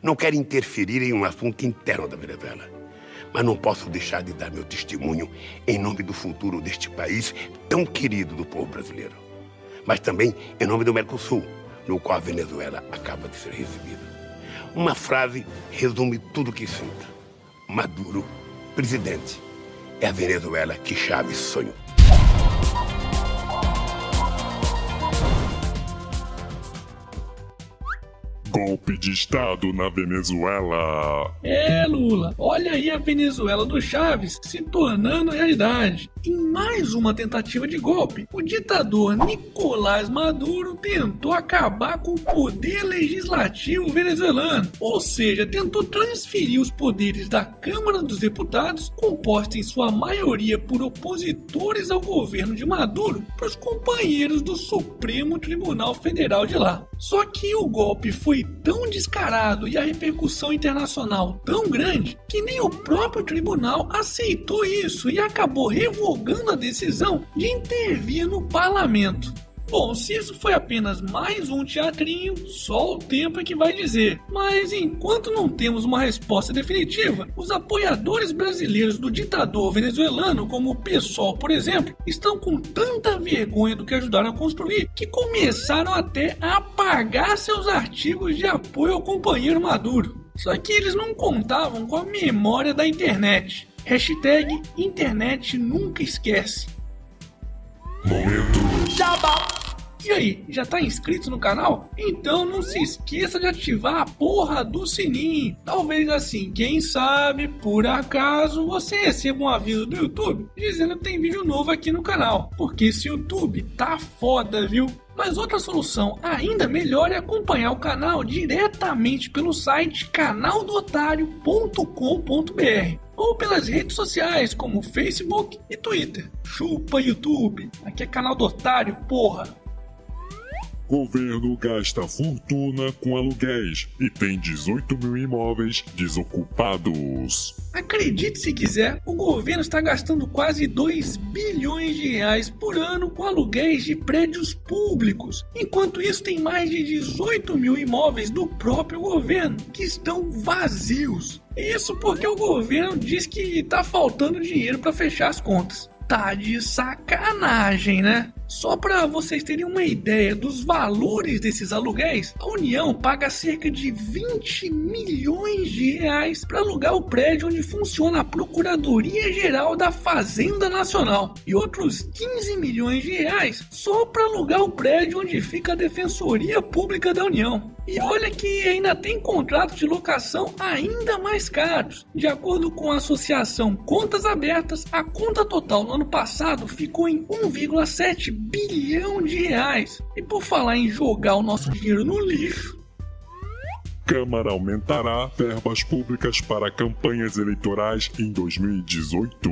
Não quero interferir em um assunto interno da Venezuela. Mas não posso deixar de dar meu testemunho em nome do futuro deste país tão querido do povo brasileiro. Mas também em nome do Mercosul, no qual a Venezuela acaba de ser recebida. Uma frase resume tudo o que sinto. Maduro, presidente, é a Venezuela que Chaves sonhou. Golpe de Estado na Venezuela. É, Lula, olha aí a Venezuela do Chaves se tornando realidade. Em mais uma tentativa de golpe, o ditador Nicolás Maduro tentou acabar com o poder legislativo venezuelano, ou seja, tentou transferir os poderes da Câmara dos Deputados, composta em sua maioria por opositores ao governo de Maduro, para os companheiros do Supremo Tribunal Federal de lá. Só que o golpe foi tão descarado e a repercussão internacional tão grande que nem o próprio tribunal aceitou isso e acabou revogando a decisão de intervir no parlamento. Bom, se isso foi apenas mais um teatrinho, só o tempo é que vai dizer. Mas enquanto não temos uma resposta definitiva, os apoiadores brasileiros do ditador venezuelano, como o PSOL, por exemplo, estão com tanta vergonha do que ajudaram a construir que começaram até a apagar seus artigos de apoio ao companheiro Maduro. Só que eles não contavam com a memória da internet. Hashtag internet nunca esquece. Momento. Jabá. E aí, já tá inscrito no canal? Então não se esqueça de ativar a porra do sininho. Talvez assim, quem sabe, por acaso, você receba um aviso do YouTube dizendo que tem vídeo novo aqui no canal. Porque esse YouTube tá foda, viu? Mas outra solução ainda melhor é acompanhar o canal diretamente pelo site canaldotário.com.br ou pelas redes sociais como Facebook e Twitter. Chupa YouTube, aqui é canal do Otário, porra! Governo gasta fortuna com aluguéis e tem 18 mil imóveis desocupados. Acredite se quiser, o governo está gastando quase 2 bilhões de reais por ano com aluguéis de prédios públicos. Enquanto isso, tem mais de 18 mil imóveis do próprio governo que estão vazios. Isso porque o governo diz que está faltando dinheiro para fechar as contas tá de sacanagem, né? Só para vocês terem uma ideia dos valores desses aluguéis, a União paga cerca de 20 milhões de reais para alugar o prédio onde funciona a Procuradoria Geral da Fazenda Nacional e outros 15 milhões de reais só para alugar o prédio onde fica a Defensoria Pública da União. E olha que ainda tem contratos de locação ainda mais caros. De acordo com a associação Contas Abertas, a conta total no ano passado ficou em 1,7 bilhão de reais. E por falar em jogar o nosso dinheiro no lixo, Câmara aumentará verbas públicas para campanhas eleitorais em 2018.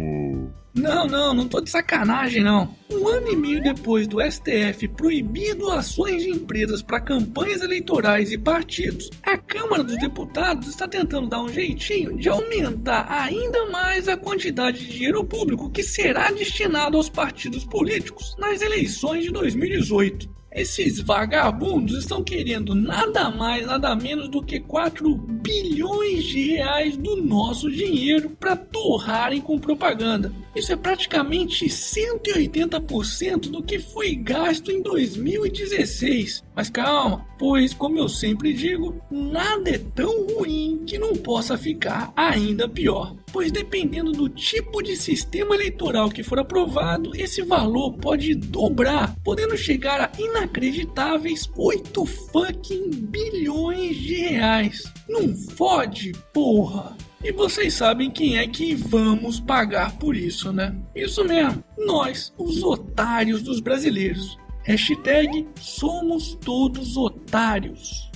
Não, não, não tô de sacanagem não. Um ano e meio depois do STF proibir doações de empresas para campanhas eleitorais e partidos, a Câmara dos Deputados está tentando dar um jeitinho de aumentar ainda mais a quantidade de dinheiro público que será destinado aos partidos políticos nas eleições de 2018. Esses vagabundos estão querendo nada mais, nada menos do que 4 bilhões de reais do nosso dinheiro para torrarem com propaganda. Isso é praticamente 180% do que foi gasto em 2016. Mas calma, pois, como eu sempre digo, nada é tão ruim que não possa ficar ainda pior. Pois, dependendo do tipo de sistema eleitoral que for aprovado, esse valor pode dobrar, podendo chegar a inacreditáveis 8 fucking bilhões de reais. Não fode, porra! E vocês sabem quem é que vamos pagar por isso, né? Isso mesmo, nós, os otários dos brasileiros. Hashtag somos todos otários.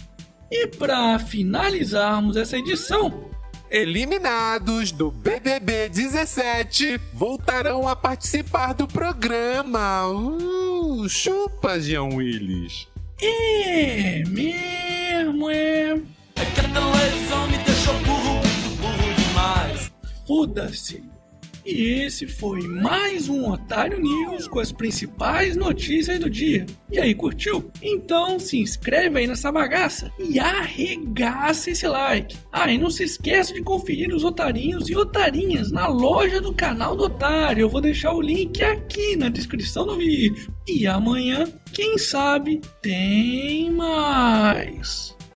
E para finalizarmos essa edição, eliminados do BBB 17 voltarão a participar do programa. Uh, chupa, Jean Willis. É mesmo, é. É que a televisão me deixou burro, muito burro demais. Foda-se. E esse foi mais um Otário News com as principais notícias do dia. E aí, curtiu? Então se inscreve aí nessa bagaça e arregaça esse like. Ah, e não se esqueça de conferir os otarinhos e otarinhas na loja do canal do Otário. Eu vou deixar o link aqui na descrição do vídeo. E amanhã, quem sabe, tem mais.